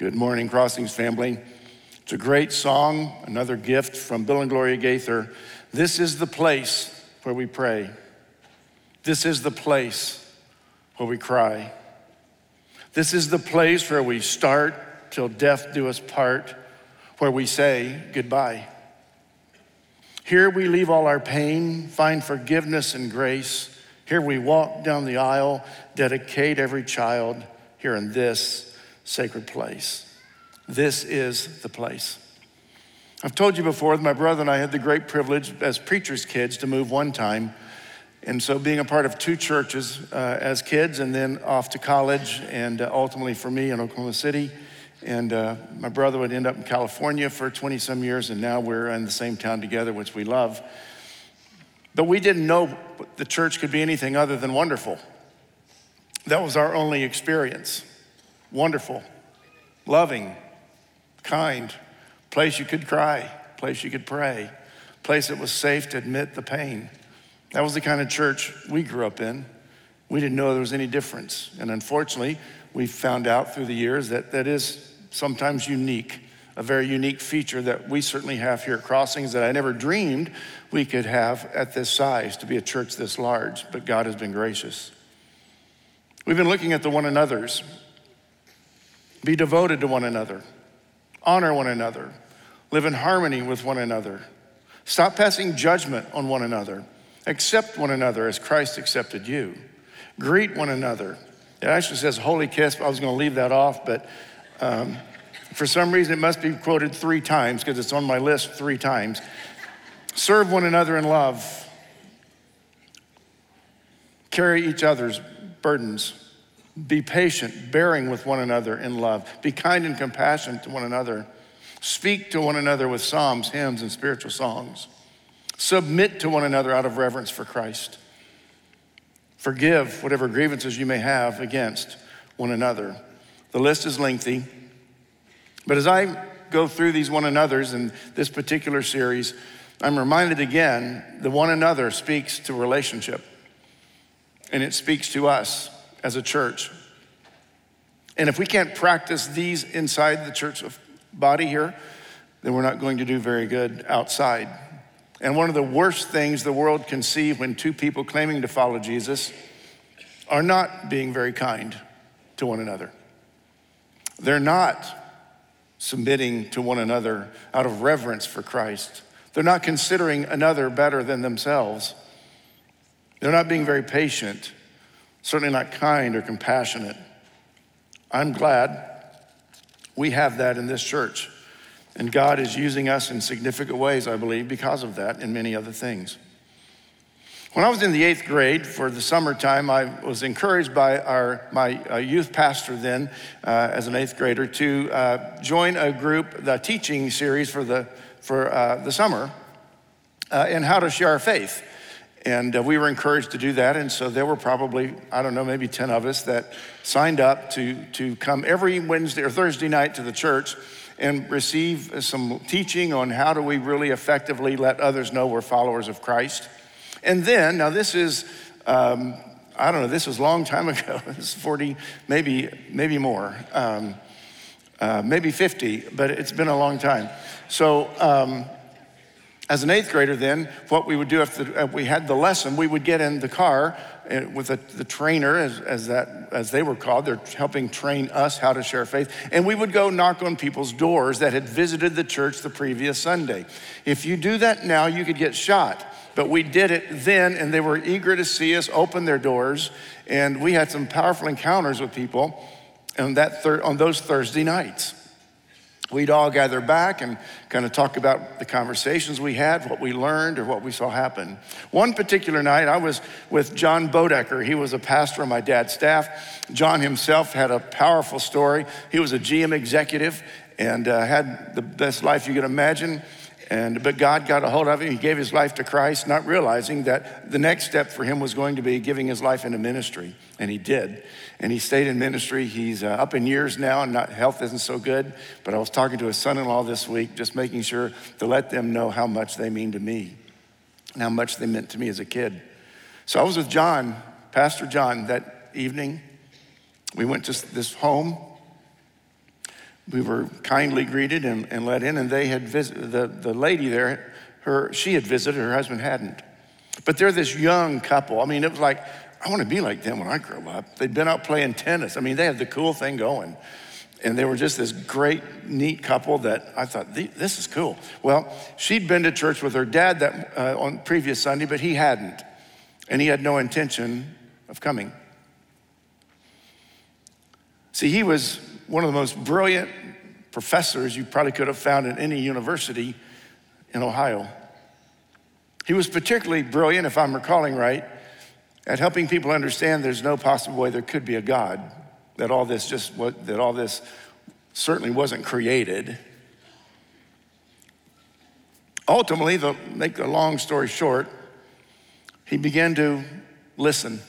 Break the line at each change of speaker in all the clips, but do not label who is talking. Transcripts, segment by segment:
Good morning, Crossings family. It's a great song, another gift from Bill and Gloria Gaither. This is the place where we pray. This is the place where we cry. This is the place where we start till death do us part, where we say goodbye. Here we leave all our pain, find forgiveness and grace. Here we walk down the aisle, dedicate every child here in this sacred place. This is the place. I've told you before that my brother and I had the great privilege as preachers' kids to move one time. And so, being a part of two churches uh, as kids and then off to college, and uh, ultimately for me in Oklahoma City. And uh, my brother would end up in California for 20 some years, and now we're in the same town together, which we love. But we didn't know the church could be anything other than wonderful. That was our only experience wonderful, loving, kind, place you could cry, place you could pray, place that was safe to admit the pain. That was the kind of church we grew up in. We didn't know there was any difference. And unfortunately, we found out through the years that that is sometimes unique, a very unique feature that we certainly have here at Crossings that I never dreamed we could have at this size to be a church this large, but God has been gracious. We've been looking at the one another's be devoted to one another, honor one another, live in harmony with one another. Stop passing judgment on one another. Accept one another as Christ accepted you. Greet one another. It actually says holy kiss. I was going to leave that off, but um, for some reason it must be quoted three times because it's on my list three times. Serve one another in love. Carry each other's burdens. Be patient, bearing with one another in love. Be kind and compassionate to one another. Speak to one another with psalms, hymns, and spiritual songs. Submit to one another out of reverence for Christ. Forgive whatever grievances you may have against one another. The list is lengthy, but as I go through these one another's in this particular series, I'm reminded again the one another speaks to relationship, and it speaks to us as a church. And if we can't practice these inside the church body here, then we're not going to do very good outside. And one of the worst things the world can see when two people claiming to follow Jesus are not being very kind to one another. They're not submitting to one another out of reverence for Christ. They're not considering another better than themselves. They're not being very patient certainly not kind or compassionate. I'm glad we have that in this church. And God is using us in significant ways, I believe, because of that and many other things. When I was in the eighth grade for the summertime, I was encouraged by our, my uh, youth pastor then, uh, as an eighth grader, to uh, join a group, the teaching series for the, for, uh, the summer, uh, in how to share our faith. And uh, we were encouraged to do that. And so there were probably, I don't know, maybe 10 of us that signed up to, to come every Wednesday or Thursday night to the church and receive some teaching on how do we really effectively let others know we're followers of Christ. And then, now this is, um, I don't know, this was a long time ago. It's 40, maybe, maybe more, um, uh, maybe 50, but it's been a long time. So, um, as an eighth grader, then, what we would do if, the, if we had the lesson, we would get in the car uh, with the, the trainer, as, as, that, as they were called. They're helping train us how to share faith. And we would go knock on people's doors that had visited the church the previous Sunday. If you do that now, you could get shot. But we did it then, and they were eager to see us open their doors. And we had some powerful encounters with people on, that thir- on those Thursday nights we'd all gather back and kind of talk about the conversations we had, what we learned, or what we saw happen. One particular night, I was with John Bodecker. He was a pastor on my dad's staff. John himself had a powerful story. He was a GM executive and uh, had the best life you could imagine. And, but God got a hold of him. He gave his life to Christ, not realizing that the next step for him was going to be giving his life into ministry. And he did. And he stayed in ministry. He's uh, up in years now, and not, health isn't so good. But I was talking to his son in law this week, just making sure to let them know how much they mean to me and how much they meant to me as a kid. So I was with John, Pastor John, that evening. We went to this home we were kindly greeted and, and let in, and they had visited, the, the lady there, her, she had visited, her husband hadn't. But they're this young couple. I mean, it was like, I want to be like them when I grow up. They'd been out playing tennis. I mean, they had the cool thing going. And they were just this great, neat couple that I thought, this is cool. Well, she'd been to church with her dad that, uh, on previous Sunday, but he hadn't. And he had no intention of coming. See, he was one of the most brilliant professors you probably could have found in any university in Ohio. He was particularly brilliant, if I'm recalling right, at helping people understand there's no possible way there could be a God, that all this just that all this certainly wasn't created. Ultimately, to make a long story short, he began to listen.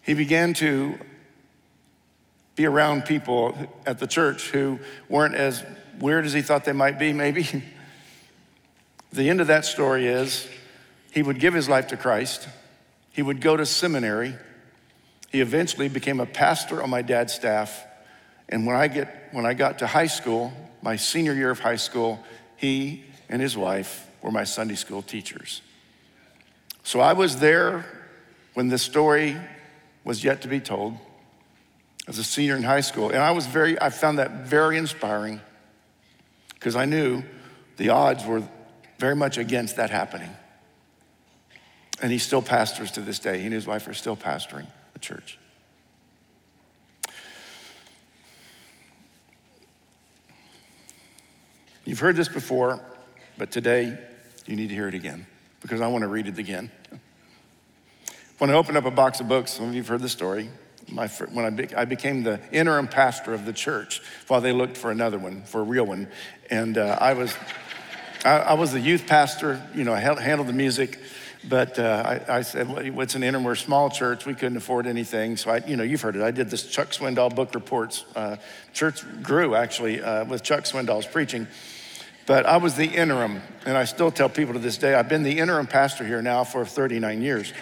He began to be around people at the church who weren't as weird as he thought they might be, maybe. the end of that story is he would give his life to Christ, he would go to seminary. He eventually became a pastor on my dad's staff. And when I, get, when I got to high school, my senior year of high school, he and his wife were my Sunday school teachers. So I was there when the story was yet to be told as a senior in high school. And I was very, I found that very inspiring because I knew the odds were very much against that happening. And he still pastors to this day. He and his wife are still pastoring the church. You've heard this before, but today you need to hear it again because I want to read it again. When I opened up a box of books, some of you have heard the story my, when I, be, I, became the interim pastor of the church while they looked for another one, for a real one. And uh, I, was, I, I, was the youth pastor, you know, I handled the music. But uh, I, I, said, what's an interim? We're a small church. We couldn't afford anything. So I, you know, you've heard it. I did this Chuck Swindoll book reports. Uh, church grew actually uh, with Chuck Swindoll's preaching. But I was the interim, and I still tell people to this day, I've been the interim pastor here now for 39 years.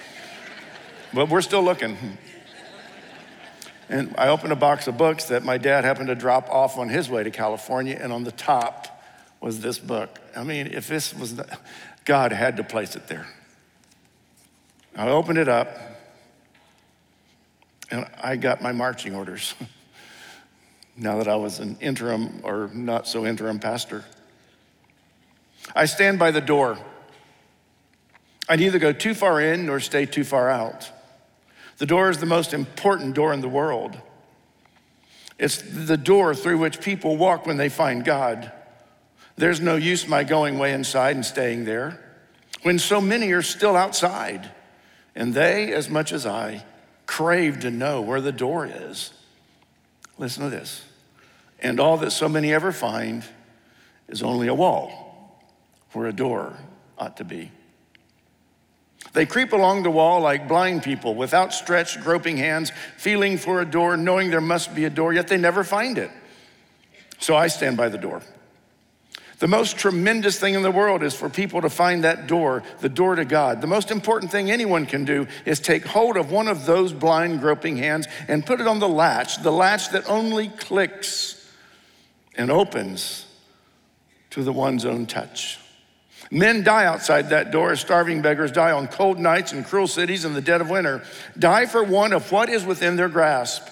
but we're still looking. And I opened a box of books that my dad happened to drop off on his way to California, and on the top was this book. I mean, if this was, God had to place it there. I opened it up, and I got my marching orders now that I was an interim or not so interim pastor. I stand by the door. I neither go too far in nor stay too far out. The door is the most important door in the world. It's the door through which people walk when they find God. There's no use my going way inside and staying there when so many are still outside. And they, as much as I, crave to know where the door is. Listen to this. And all that so many ever find is only a wall where a door ought to be. They creep along the wall like blind people with outstretched, groping hands, feeling for a door, knowing there must be a door, yet they never find it. So I stand by the door. The most tremendous thing in the world is for people to find that door, the door to God. The most important thing anyone can do is take hold of one of those blind, groping hands and put it on the latch, the latch that only clicks and opens to the one's own touch. Men die outside that door as starving beggars die on cold nights in cruel cities in the dead of winter, die for want of what is within their grasp.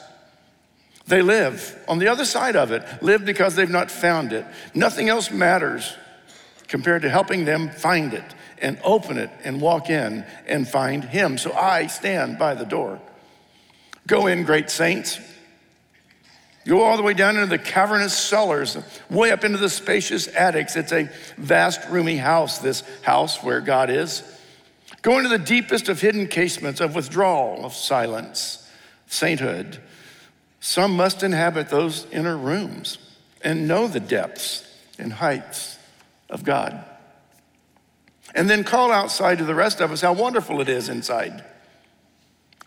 They live on the other side of it, live because they've not found it. Nothing else matters compared to helping them find it and open it and walk in and find Him. So I stand by the door. Go in, great saints. Go all the way down into the cavernous cellars, way up into the spacious attics. It's a vast, roomy house, this house where God is. Go into the deepest of hidden casements of withdrawal, of silence, sainthood. Some must inhabit those inner rooms and know the depths and heights of God. And then call outside to the rest of us how wonderful it is inside.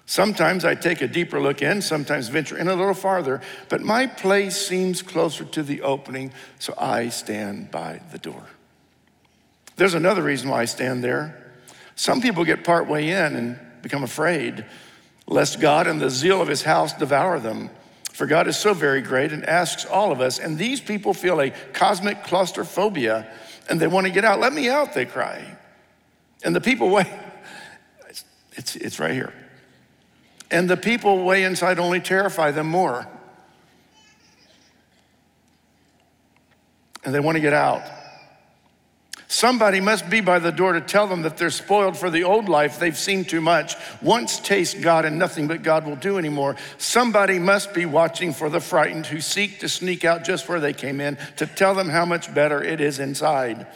Sometimes I take a deeper look in, sometimes venture in a little farther, but my place seems closer to the opening, so I stand by the door. There's another reason why I stand there. Some people get part way in and become afraid, lest God and the zeal of his house devour them. For God is so very great and asks all of us, and these people feel a cosmic claustrophobia and they want to get out. Let me out, they cry. And the people way, it's, it's, it's right here. And the people way inside only terrify them more. And they want to get out. Somebody must be by the door to tell them that they're spoiled for the old life. They've seen too much. Once taste God and nothing but God will do anymore. Somebody must be watching for the frightened who seek to sneak out just where they came in to tell them how much better it is inside.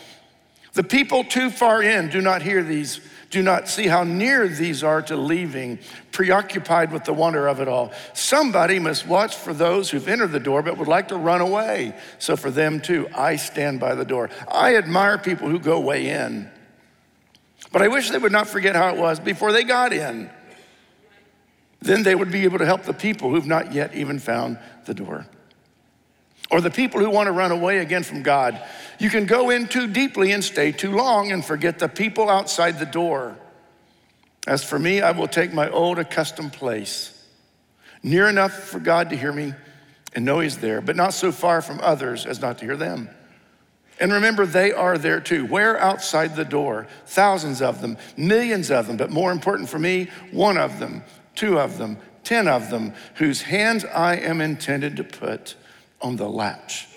The people too far in do not hear these do not see how near these are to leaving, preoccupied with the wonder of it all. Somebody must watch for those who've entered the door but would like to run away. So for them too, I stand by the door. I admire people who go way in, but I wish they would not forget how it was before they got in. Then they would be able to help the people who've not yet even found the door or the people who want to run away again from God. You can go in too deeply and stay too long and forget the people outside the door. As for me, I will take my old accustomed place, near enough for God to hear me and know He's there, but not so far from others as not to hear them. And remember, they are there too. Where outside the door? Thousands of them, millions of them, but more important for me, one of them, two of them, ten of them, whose hands I am intended to put on the latch.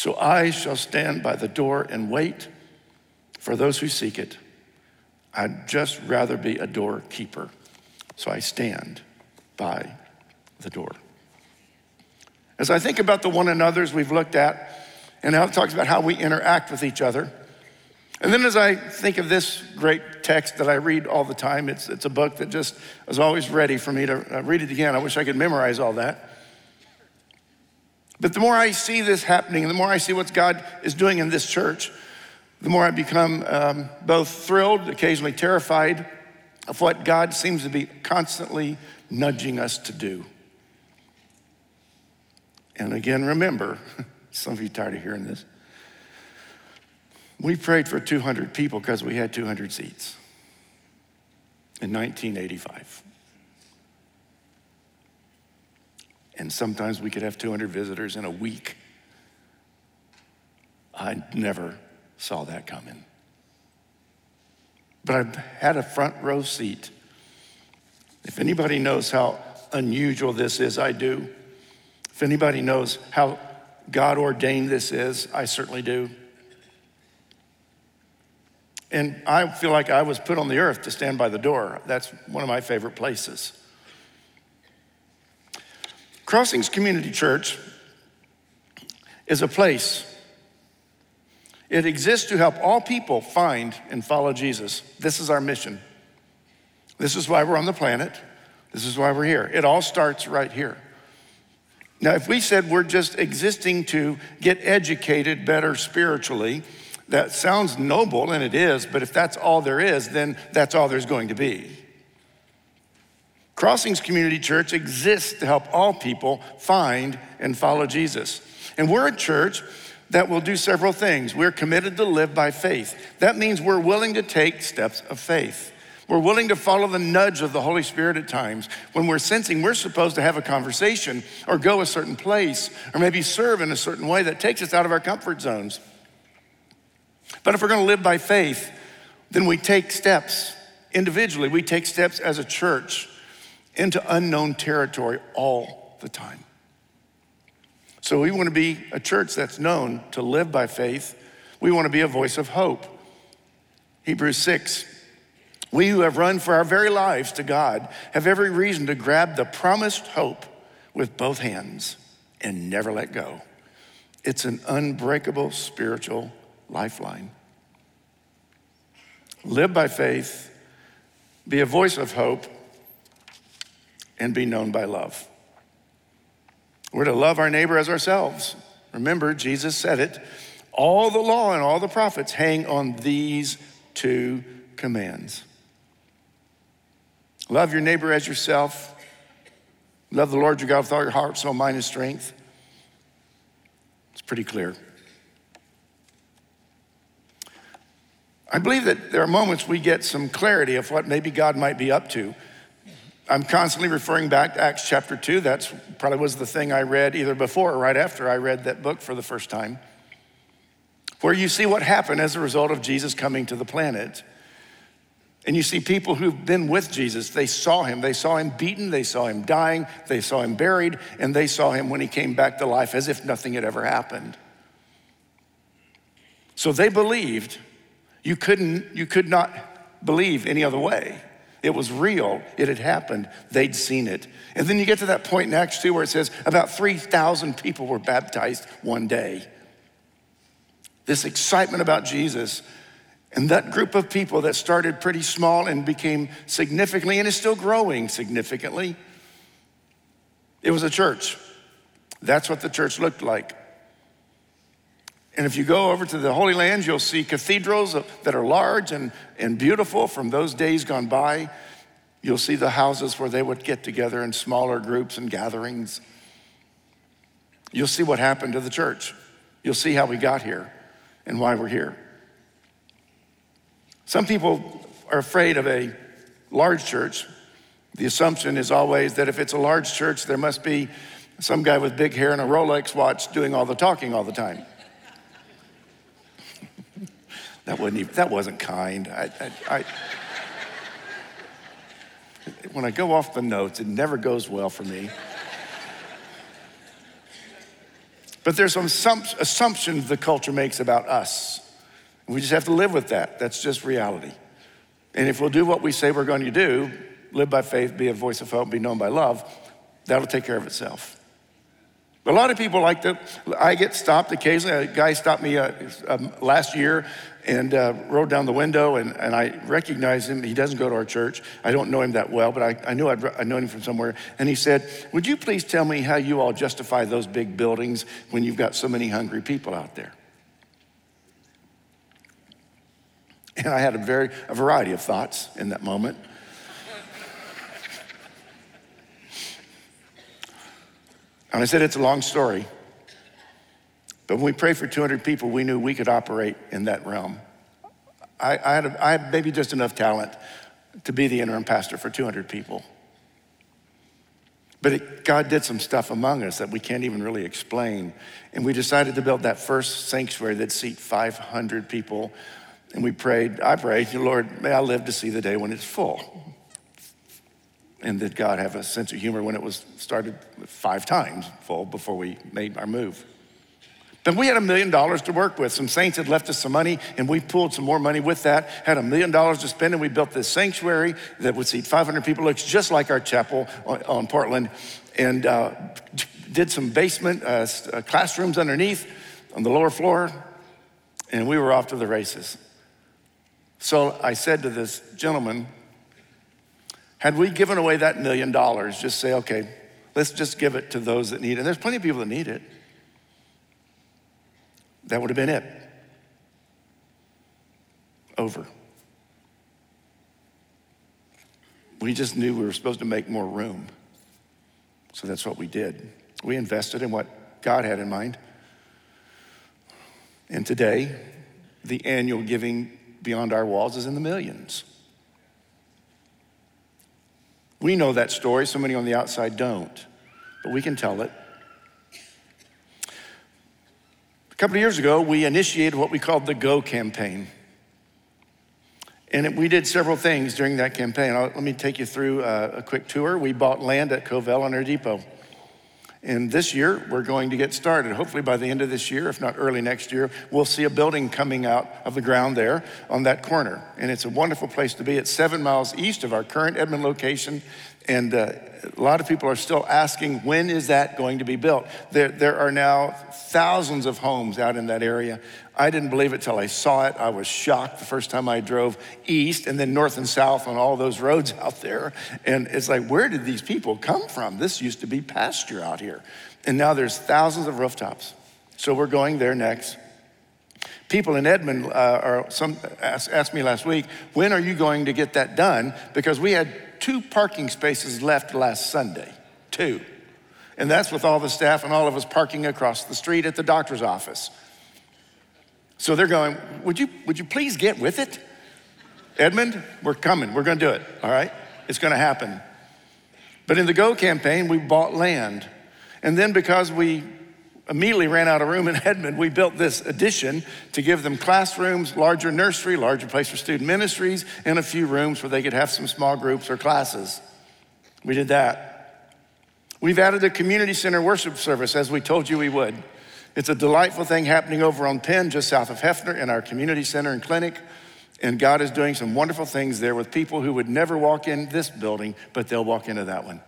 So I shall stand by the door and wait for those who seek it. I'd just rather be a doorkeeper. So I stand by the door. As I think about the one another's we've looked at, and now it talks about how we interact with each other. And then as I think of this great text that I read all the time, it's, it's a book that just is always ready for me to uh, read it again. I wish I could memorize all that. But the more I see this happening, the more I see what God is doing in this church, the more I become um, both thrilled, occasionally terrified of what God seems to be constantly nudging us to do. And again, remember, some of you tired of hearing this. We prayed for 200 people because we had 200 seats in 1985. And sometimes we could have 200 visitors in a week. I never saw that coming. But I've had a front row seat. If anybody knows how unusual this is, I do. If anybody knows how God ordained this is, I certainly do. And I feel like I was put on the earth to stand by the door. That's one of my favorite places. Crossings Community Church is a place. It exists to help all people find and follow Jesus. This is our mission. This is why we're on the planet. This is why we're here. It all starts right here. Now, if we said we're just existing to get educated better spiritually, that sounds noble, and it is, but if that's all there is, then that's all there's going to be. Crossings Community Church exists to help all people find and follow Jesus. And we're a church that will do several things. We're committed to live by faith. That means we're willing to take steps of faith. We're willing to follow the nudge of the Holy Spirit at times when we're sensing we're supposed to have a conversation or go a certain place or maybe serve in a certain way that takes us out of our comfort zones. But if we're going to live by faith, then we take steps individually, we take steps as a church into unknown territory all the time. So we want to be a church that's known to live by faith. We want to be a voice of hope. Hebrews 6 We who have run for our very lives to God have every reason to grab the promised hope with both hands and never let go. It's an unbreakable spiritual lifeline. Live by faith, be a voice of hope and be known by love. We're to love our neighbor as ourselves. Remember, Jesus said it. All the law and all the prophets hang on these two commands love your neighbor as yourself, love the Lord your God with all your heart, soul, mind, and strength. It's pretty clear. I believe that there are moments we get some clarity of what maybe God might be up to I'm constantly referring back to Acts chapter 2. That's probably was the thing I read either before or right after I read that book for the first time, where you see what happened as a result of Jesus coming to the planet. And you see people who've been with Jesus, they saw him. They saw him beaten, they saw him dying, they saw him buried, and they saw him when he came back to life as if nothing had ever happened. So they believed. You couldn't, you could not believe any other way. It was real. It had happened. They'd seen it. And then you get to that point in Acts 2 where it says about 3,000 people were baptized one day. This excitement about Jesus. And that group of people that started pretty small and became significantly, and is still growing significantly, it was a church. That's what the church looked like. And if you go over to the Holy Land, you'll see cathedrals that are large and, and beautiful from those days gone by. You'll see the houses where they would get together in smaller groups and gatherings. You'll see what happened to the church. You'll see how we got here and why we're here. Some people are afraid of a large church. The assumption is always that if it's a large church, there must be some guy with big hair and a Rolex watch doing all the talking all the time. That wasn't even, that wasn't kind. I, I, I, when I go off the notes, it never goes well for me. But there's some assumptions the culture makes about us. We just have to live with that. That's just reality. And if we'll do what we say we're going to do, live by faith, be a voice of hope, be known by love, that'll take care of itself. A lot of people like to, I get stopped occasionally. A guy stopped me uh, um, last year and uh, rolled down the window, and, and I recognized him. He doesn't go to our church. I don't know him that well, but I, I knew I'd, I know him from somewhere. And he said, Would you please tell me how you all justify those big buildings when you've got so many hungry people out there? And I had a, very, a variety of thoughts in that moment. And I said, it's a long story. But when we prayed for 200 people, we knew we could operate in that realm. I, I, had, a, I had maybe just enough talent to be the interim pastor for 200 people. But it, God did some stuff among us that we can't even really explain. And we decided to build that first sanctuary that seat 500 people. And we prayed, I prayed, Lord, may I live to see the day when it's full and did God have a sense of humor when it was started five times full before we made our move? Then we had a million dollars to work with. Some saints had left us some money, and we pulled some more money with that. Had a million dollars to spend, and we built this sanctuary that would seat 500 people. Looks just like our chapel on, on Portland, and uh, did some basement uh, uh, classrooms underneath on the lower floor, and we were off to the races. So I said to this gentleman had we given away that million dollars, just say, okay, let's just give it to those that need it. And there's plenty of people that need it. That would have been it. Over. We just knew we were supposed to make more room. So that's what we did. We invested in what God had in mind. And today, the annual giving beyond our walls is in the millions. We know that story, so many on the outside don't, but we can tell it. A couple of years ago, we initiated what we called the Go campaign. And it, we did several things during that campaign. I'll, let me take you through a, a quick tour. We bought land at Covell Air Depot. And this year, we're going to get started. Hopefully, by the end of this year, if not early next year, we'll see a building coming out of the ground there on that corner. And it's a wonderful place to be. It's seven miles east of our current Edmond location. And uh, a lot of people are still asking, when is that going to be built? There, there are now thousands of homes out in that area. I didn't believe it till I saw it. I was shocked the first time I drove east and then north and south on all those roads out there. And it's like, where did these people come from? This used to be pasture out here. And now there's thousands of rooftops. So we're going there next. People in Edmond uh, are some asked, asked me last week, when are you going to get that done? Because we had two parking spaces left last Sunday. Two. And that's with all the staff and all of us parking across the street at the doctor's office. So they're going, would you, would you please get with it? Edmond, we're coming. We're going to do it, all right? It's going to happen. But in the Go campaign, we bought land. And then because we immediately ran out of room in Edmond, we built this addition to give them classrooms, larger nursery, larger place for student ministries, and a few rooms where they could have some small groups or classes. We did that. We've added a community center worship service as we told you we would. It's a delightful thing happening over on Penn, just south of Hefner, in our community center and clinic. And God is doing some wonderful things there with people who would never walk in this building, but they'll walk into that one.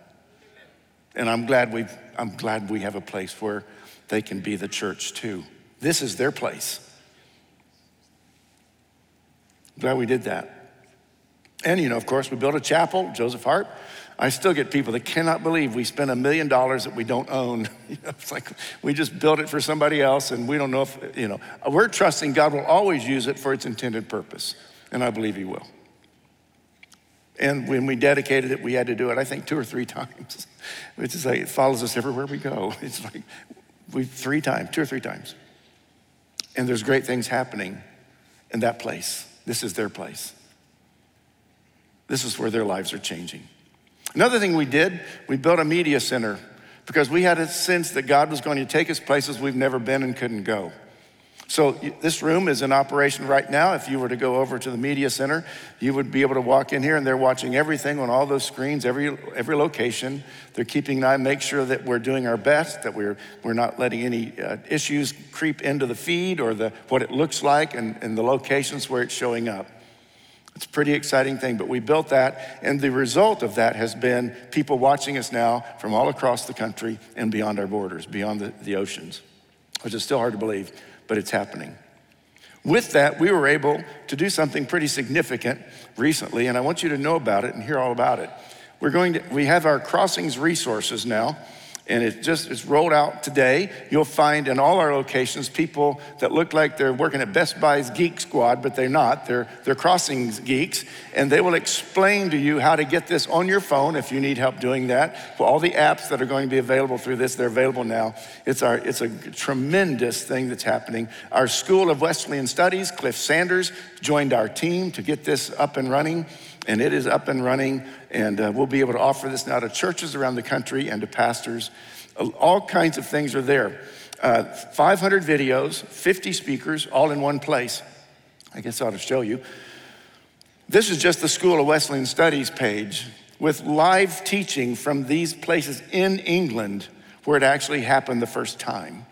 And I'm glad, we I'm glad we have a place where they can be the church too. This is their place. Glad we did that. And, you know, of course, we built a chapel, Joseph Hart. I still get people that cannot believe we spent a million dollars that we don't own. It's like we just built it for somebody else and we don't know if, you know, we're trusting God will always use it for its intended purpose. And I believe He will. And when we dedicated it, we had to do it, I think, two or three times, which is like it follows us everywhere we go. It's like we three times, two or three times. And there's great things happening in that place. This is their place. This is where their lives are changing. Another thing we did, we built a media center because we had a sense that God was going to take us places we've never been and couldn't go. So, this room is in operation right now. If you were to go over to the media center, you would be able to walk in here and they're watching everything on all those screens, every, every location. They're keeping an eye, make sure that we're doing our best, that we're, we're not letting any uh, issues creep into the feed or the, what it looks like and, and the locations where it's showing up. It's a pretty exciting thing, but we built that, and the result of that has been people watching us now from all across the country and beyond our borders, beyond the, the oceans, which is still hard to believe, but it's happening. With that, we were able to do something pretty significant recently, and I want you to know about it and hear all about it. We're going to, we have our crossings resources now and it just it's rolled out today. You'll find in all our locations people that look like they're working at Best Buy's Geek Squad, but they're not. They're they're crossings geeks, and they will explain to you how to get this on your phone if you need help doing that. For all the apps that are going to be available through this, they're available now. It's our it's a tremendous thing that's happening. Our School of Wesleyan Studies, Cliff Sanders, joined our team to get this up and running and it is up and running. And uh, we'll be able to offer this now to churches around the country and to pastors. Uh, all kinds of things are there. Uh, 500 videos, 50 speakers, all in one place. I guess I ought to show you. This is just the School of Wesleyan Studies page with live teaching from these places in England where it actually happened the first time.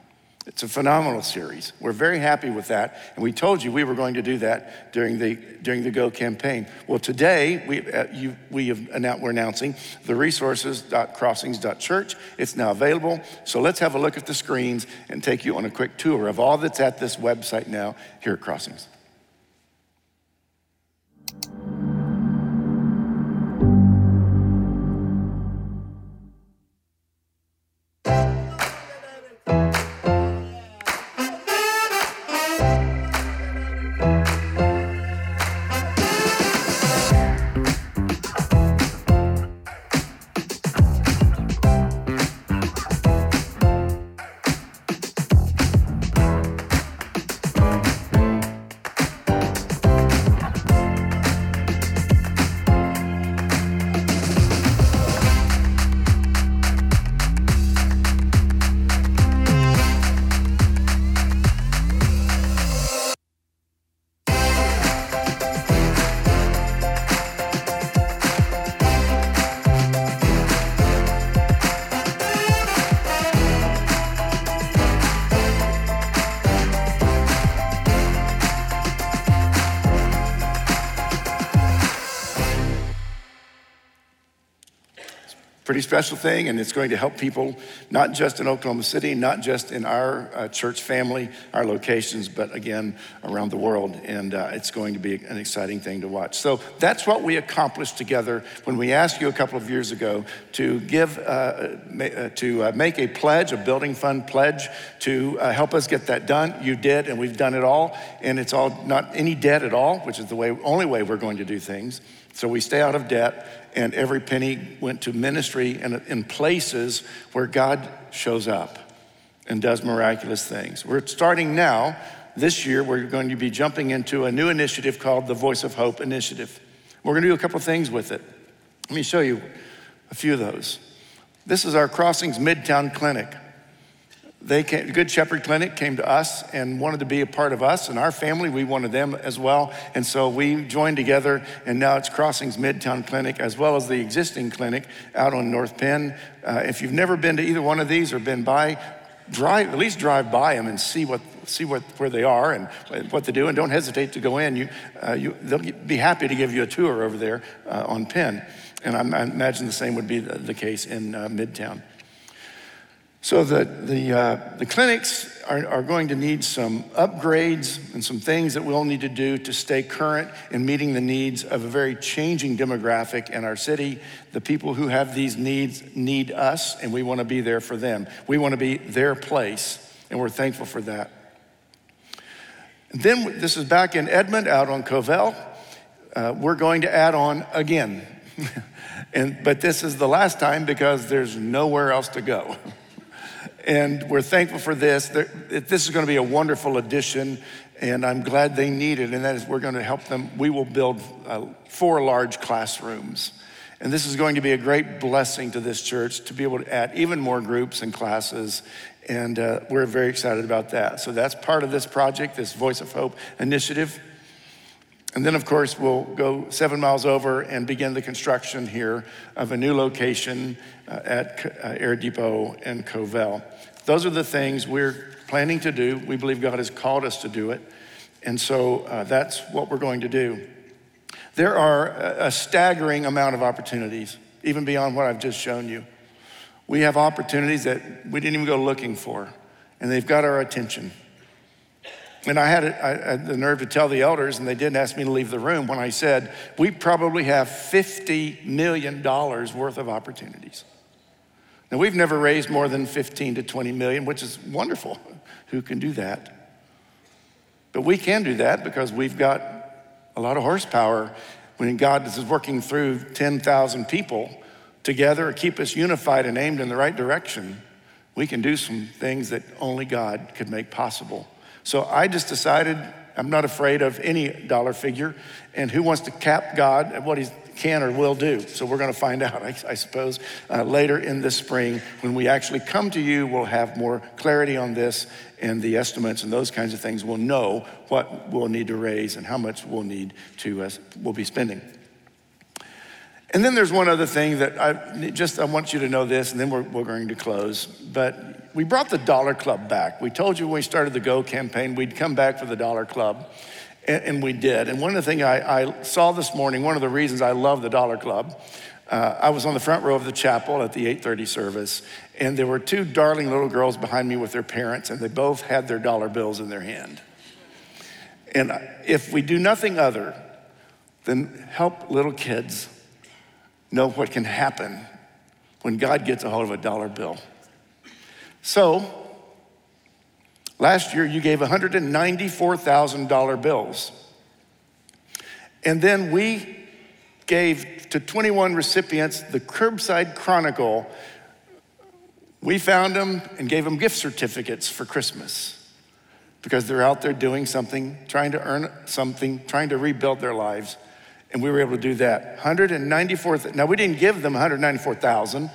It's a phenomenal series. We're very happy with that. And we told you we were going to do that during the, during the Go campaign. Well, today we, uh, you, we have announced, we're announcing the resources.crossings.church. It's now available. So let's have a look at the screens and take you on a quick tour of all that's at this website now here at Crossings. Pretty special thing, and it's going to help people not just in Oklahoma City, not just in our uh, church family, our locations, but again, around the world. And uh, it's going to be an exciting thing to watch. So that's what we accomplished together when we asked you a couple of years ago to give, uh, uh to uh, make a pledge, a building fund pledge to uh, help us get that done. You did, and we've done it all. And it's all not any debt at all, which is the way, only way we're going to do things. So we stay out of debt, and every penny went to ministry and in places where God shows up and does miraculous things. We're starting now. This year, we're going to be jumping into a new initiative called the Voice of Hope Initiative. We're going to do a couple of things with it. Let me show you a few of those. This is our Crossings Midtown Clinic. They came, Good Shepherd Clinic came to us and wanted to be a part of us and our family. We wanted them as well. And so we joined together, and now it's Crossings Midtown Clinic as well as the existing clinic out on North Penn. Uh, if you've never been to either one of these or been by, drive, at least drive by them and see what, see what, where they are and what they do, and don't hesitate to go in. You, uh, you, they'll be happy to give you a tour over there uh, on Penn. And I, I, imagine the same would be the, the case in uh, Midtown. So the, the, uh, the clinics are, are going to need some upgrades and some things that we'll need to do to stay current in meeting the needs of a very changing demographic in our city. The people who have these needs need us, and we want to be there for them. We want to be their place, and we're thankful for that. And then this is back in Edmond, out on Covell. Uh, we're going to add on again. and, but this is the last time because there's nowhere else to go. And we're thankful for this. This is going to be a wonderful addition, and I'm glad they need it. And that is, we're going to help them. We will build uh, four large classrooms. And this is going to be a great blessing to this church to be able to add even more groups and classes. And uh, we're very excited about that. So that's part of this project, this Voice of Hope initiative. And then, of course, we'll go seven miles over and begin the construction here of a new location uh, at uh, Air Depot in Covell. Those are the things we're planning to do. We believe God has called us to do it. And so uh, that's what we're going to do. There are a staggering amount of opportunities, even beyond what I've just shown you. We have opportunities that we didn't even go looking for, and they've got our attention. And I had, I had, the nerve to tell the elders, and they didn't ask me to leave the room when I said, We probably have $50 million worth of opportunities. Now, we've never raised more than 15 to 20 million, which is wonderful. Who can do that? But we can do that because we've got a lot of horsepower when God is working through 10,000 people together, to keep us unified and aimed in the right direction. We can do some things that only God could make possible. So I just decided I'm not afraid of any dollar figure, and who wants to cap God at what he can or will do? So we're going to find out, I, I suppose, uh, later in the spring when we actually come to you. We'll have more clarity on this and the estimates and those kinds of things. We'll know what we'll need to raise and how much we'll need to uh, we'll be spending. And then there's one other thing that I just I want you to know this, and then we're, we're going to close. But we brought the Dollar Club back. We told you when we started the Go campaign, we'd come back for the Dollar Club, and, and we did. And one of the things I, I, saw this morning, one of the reasons I love the Dollar Club, uh, I was on the front row of the chapel at the 8:30 service, and there were two darling little girls behind me with their parents, and they both had their dollar bills in their hand. And if we do nothing other than help little kids know what can happen when God gets a hold of a dollar bill. So, last year you gave $194,000 bills. And then we gave to 21 recipients the Curbside Chronicle. We found them and gave them gift certificates for Christmas because they're out there doing something, trying to earn something, trying to rebuild their lives. And we were able to do that. 194, now we didn't give them 194,000.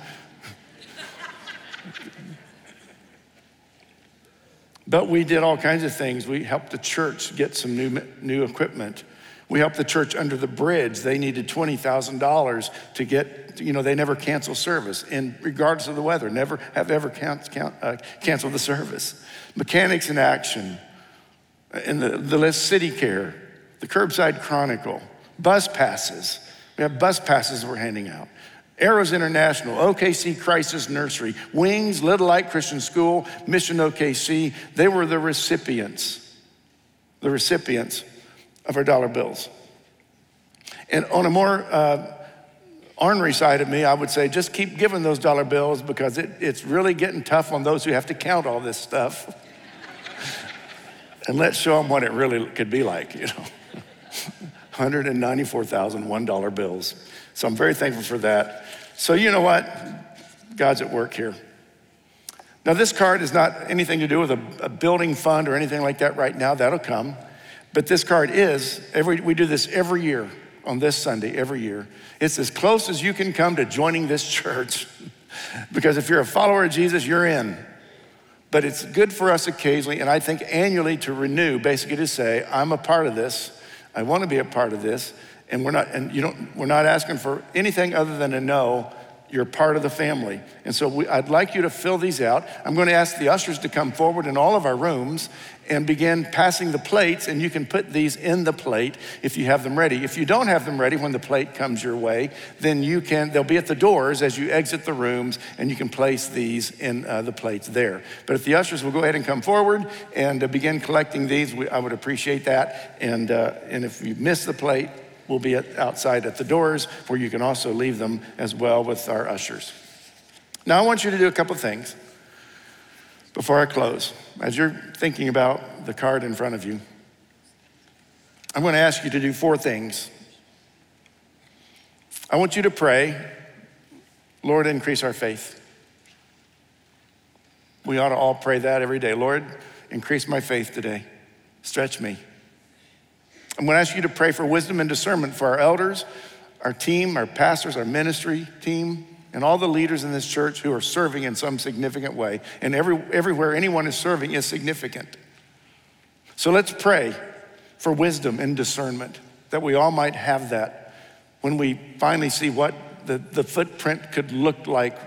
but we did all kinds of things. We helped the church get some new, new equipment. We helped the church under the bridge. They needed $20,000 to get, you know, they never cancel service, in regardless of the weather, never have ever count, count, uh, canceled the service. Mechanics in Action, in the, the list City Care, the Curbside Chronicle, bus passes. We have bus passes we're handing out. Arrows International, OKC Crisis Nursery, Wings, Little Light Christian School, Mission OKC, they were the recipients, the recipients of our dollar bills. And on a more uh, ornery side of me, I would say just keep giving those dollar bills because it, it's really getting tough on those who have to count all this stuff. and let's show them what it really could be like, you know. $194,001 bills. So I'm very thankful for that. So, you know what? God's at work here. Now, this card is not anything to do with a, a building fund or anything like that right now. That'll come. But this card is, every, we do this every year on this Sunday every year. It's as close as you can come to joining this church. because if you're a follower of Jesus, you're in. But it's good for us occasionally, and I think annually, to renew, basically to say, I'm a part of this. I want to be a part of this. And we're not, and you don't, we're not asking for anything other than to know you're part of the family. And so we, I'd like you to fill these out. I'm going to ask the ushers to come forward in all of our rooms and begin passing the plates, and you can put these in the plate if you have them ready. If you don't have them ready when the plate comes your way, then you can, they'll be at the doors as you exit the rooms, and you can place these in uh, the plates there. But if the ushers will go ahead and come forward and uh, begin collecting these, we, I would appreciate that. And, uh, and if you miss the plate, we'll be at, outside at the doors where you can also leave them as well with our ushers. Now, I want you to do a couple things before I close. As you're thinking about the card in front of you, I'm going to ask you to do four things. I want you to pray, Lord, increase our faith. We ought to all pray that every day. Lord, increase my faith today. Stretch me. I'm going to ask you to pray for wisdom and discernment for our elders, our team, our pastors, our ministry team, and all the leaders in this church who are serving in some significant way. And every, everywhere anyone is serving is significant. So let's pray for wisdom and discernment, that we all might have that when we finally see what the, the footprint could look like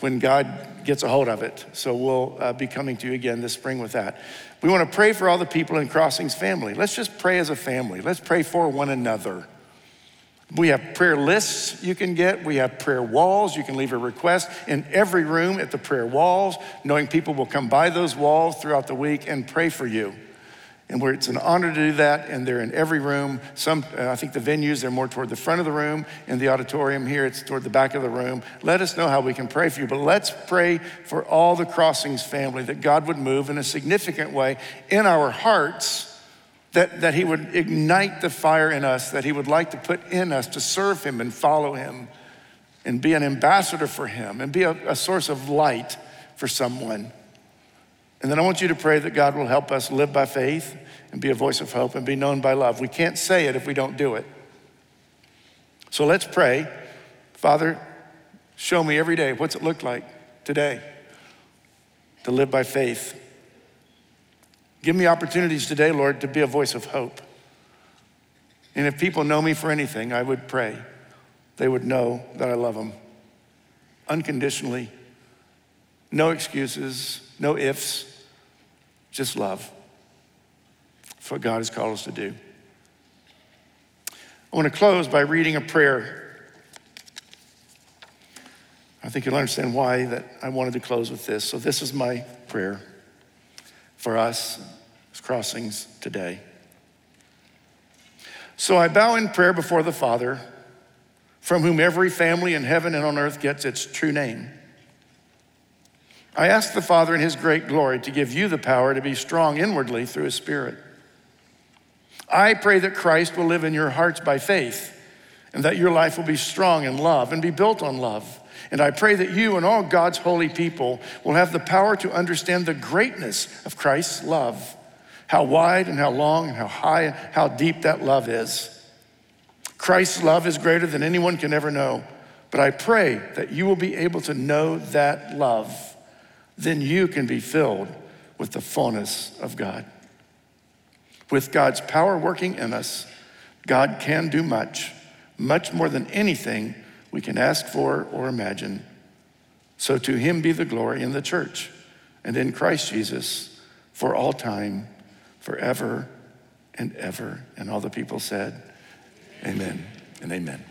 when God gets a hold of it. So we'll uh, be coming to you again this spring with that. We want to pray for all the people in Crossings family. Let's just pray as a family. Let's pray for one another. We have prayer lists you can get. We have prayer walls. You can leave a request in every room at the prayer walls, knowing people will come by those walls throughout the week and pray for you and where it's an honor to do that, and they're in every room. Some, uh, I think the venues, they're more toward the front of the room. In the auditorium here, it's toward the back of the room. Let us know how we can pray for you, but let's pray for all the Crossings family that God would move in a significant way in our hearts, that, that He would ignite the fire in us, that He would like to put in us to serve Him and follow Him and be an ambassador for Him and be a, a source of light for someone. And then I want you to pray that God will help us live by faith and be a voice of hope and be known by love. We can't say it if we don't do it. So let's pray. Father, show me every day what's it look like today to live by faith. Give me opportunities today, Lord, to be a voice of hope. And if people know me for anything, I would pray they would know that I love them unconditionally, no excuses, no ifs, just love. That's what God has called us to do. I want to close by reading a prayer. I think you'll understand why that I wanted to close with this. So this is my prayer for us as crossings today. So I bow in prayer before the Father, from whom every family in heaven and on earth gets its true name. I ask the Father in His great glory to give you the power to be strong inwardly through His Spirit. I pray that Christ will live in your hearts by faith and that your life will be strong in love and be built on love. And I pray that you and all God's holy people will have the power to understand the greatness of Christ's love, how wide and how long and how high and how deep that love is. Christ's love is greater than anyone can ever know, but I pray that you will be able to know that love then you can be filled with the fullness of God. With God's power working in us, God can do much, much more than anything we can ask for or imagine. So to him be the glory in the church and in Christ Jesus for all time, forever and ever. And all the people said, Amen and amen.